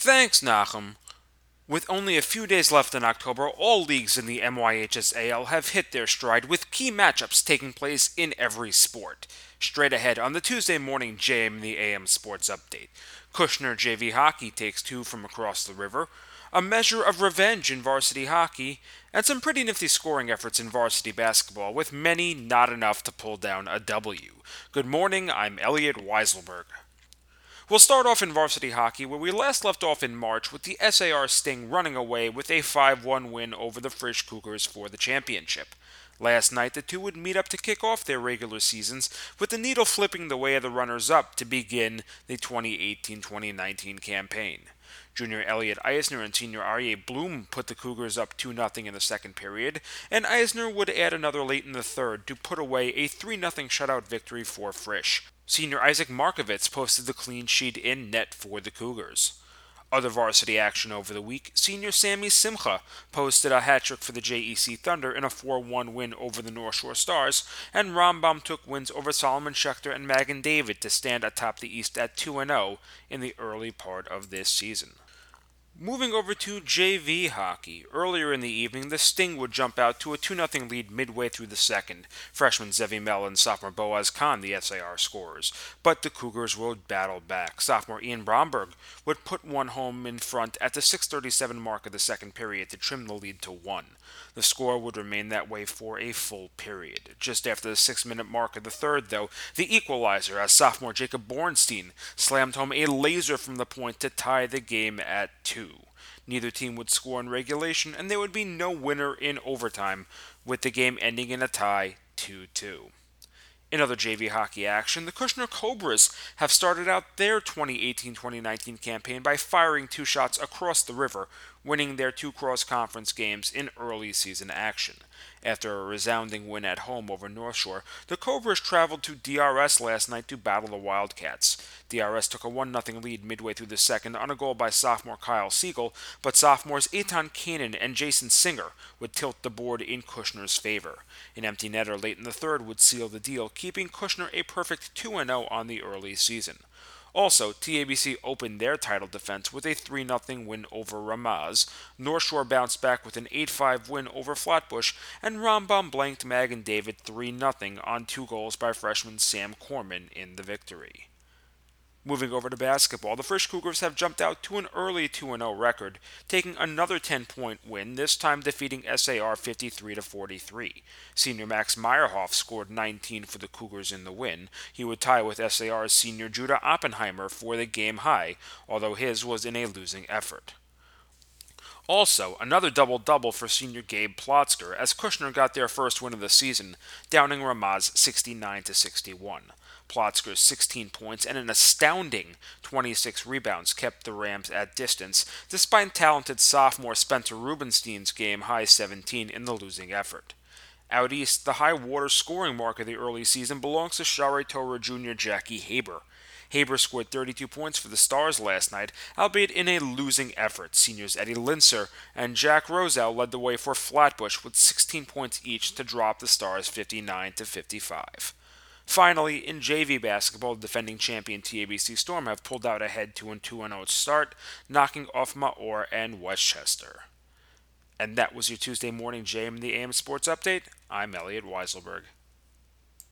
Thanks, Nachum. With only a few days left in October, all leagues in the MYHSAL have hit their stride with key matchups taking place in every sport. Straight ahead on the Tuesday morning JM the AM Sports Update. Kushner JV Hockey takes two from across the river, a measure of revenge in varsity hockey, and some pretty nifty scoring efforts in varsity basketball, with many not enough to pull down a W. Good morning, I'm Elliot Weiselberg. We'll start off in varsity hockey, where we last left off in March with the SAR Sting running away with a 5 1 win over the Frisch Cougars for the championship. Last night, the two would meet up to kick off their regular seasons, with the needle flipping the way of the runners up to begin the 2018 2019 campaign. Junior Elliot Eisner and senior Aryeh Bloom put the Cougars up 2 0 in the second period, and Eisner would add another late in the third to put away a 3 0 shutout victory for Frisch. Senior Isaac Markovitz posted the clean sheet in net for the Cougars. Other varsity action over the week, senior Sammy Simcha posted a hat trick for the JEC Thunder in a 4 1 win over the North Shore Stars, and Rambam took wins over Solomon Schechter and Magen David to stand atop the East at 2 0 in the early part of this season. Moving over to JV hockey. Earlier in the evening, the Sting would jump out to a 2 0 lead midway through the second. Freshman Zevi Mel and sophomore Boaz Khan, the SAR scorers. But the Cougars would battle back. Sophomore Ian Bromberg would put one home in front at the 6.37 mark of the second period to trim the lead to one. The score would remain that way for a full period. Just after the six minute mark of the third, though, the equalizer as sophomore Jacob Bornstein slammed home a laser from the point to tie the game at two. Neither team would score in regulation, and there would be no winner in overtime, with the game ending in a tie 2 2. In other JV hockey action, the Kushner Cobras have started out their 2018 2019 campaign by firing two shots across the river, winning their two cross conference games in early season action. After a resounding win at home over North Shore, the Cobras traveled to DRS last night to battle the Wildcats. DRS took a 1 0 lead midway through the second on a goal by sophomore Kyle Siegel, but sophomores Eitan Kanan and Jason Singer would tilt the board in Kushner's favor. An empty netter late in the third would seal the deal, keeping Kushner a perfect 2 0 on the early season. Also, TABC opened their title defense with a 3 0 win over Ramaz. North Shore bounced back with an 8 5 win over Flatbush, and Rambam blanked Magen David 3 0 on two goals by freshman Sam Corman in the victory. Moving over to basketball, the Frisch Cougars have jumped out to an early 2 0 record, taking another 10 point win, this time defeating SAR 53 43. Senior Max Meyerhoff scored 19 for the Cougars in the win. He would tie with SAR's senior Judah Oppenheimer for the game high, although his was in a losing effort. Also, another double double for senior Gabe Plotzker as Kushner got their first win of the season, downing Ramaz 69 61. Plotzker's 16 points and an astounding 26 rebounds kept the Rams at distance, despite talented sophomore Spencer Rubenstein's game high 17 in the losing effort. Out east, the high water scoring mark of the early season belongs to Shari Torah junior Jackie Haber. Haber scored 32 points for the Stars last night, albeit in a losing effort. Seniors Eddie Linser and Jack Roselle led the way for Flatbush with 16 points each to drop the Stars 59 to 55. Finally, in JV basketball, the defending champion TABC Storm have pulled out ahead to a 2 0 start, knocking off Maor and Westchester. And that was your Tuesday morning JM the AM Sports Update. I'm Elliot Weiselberg.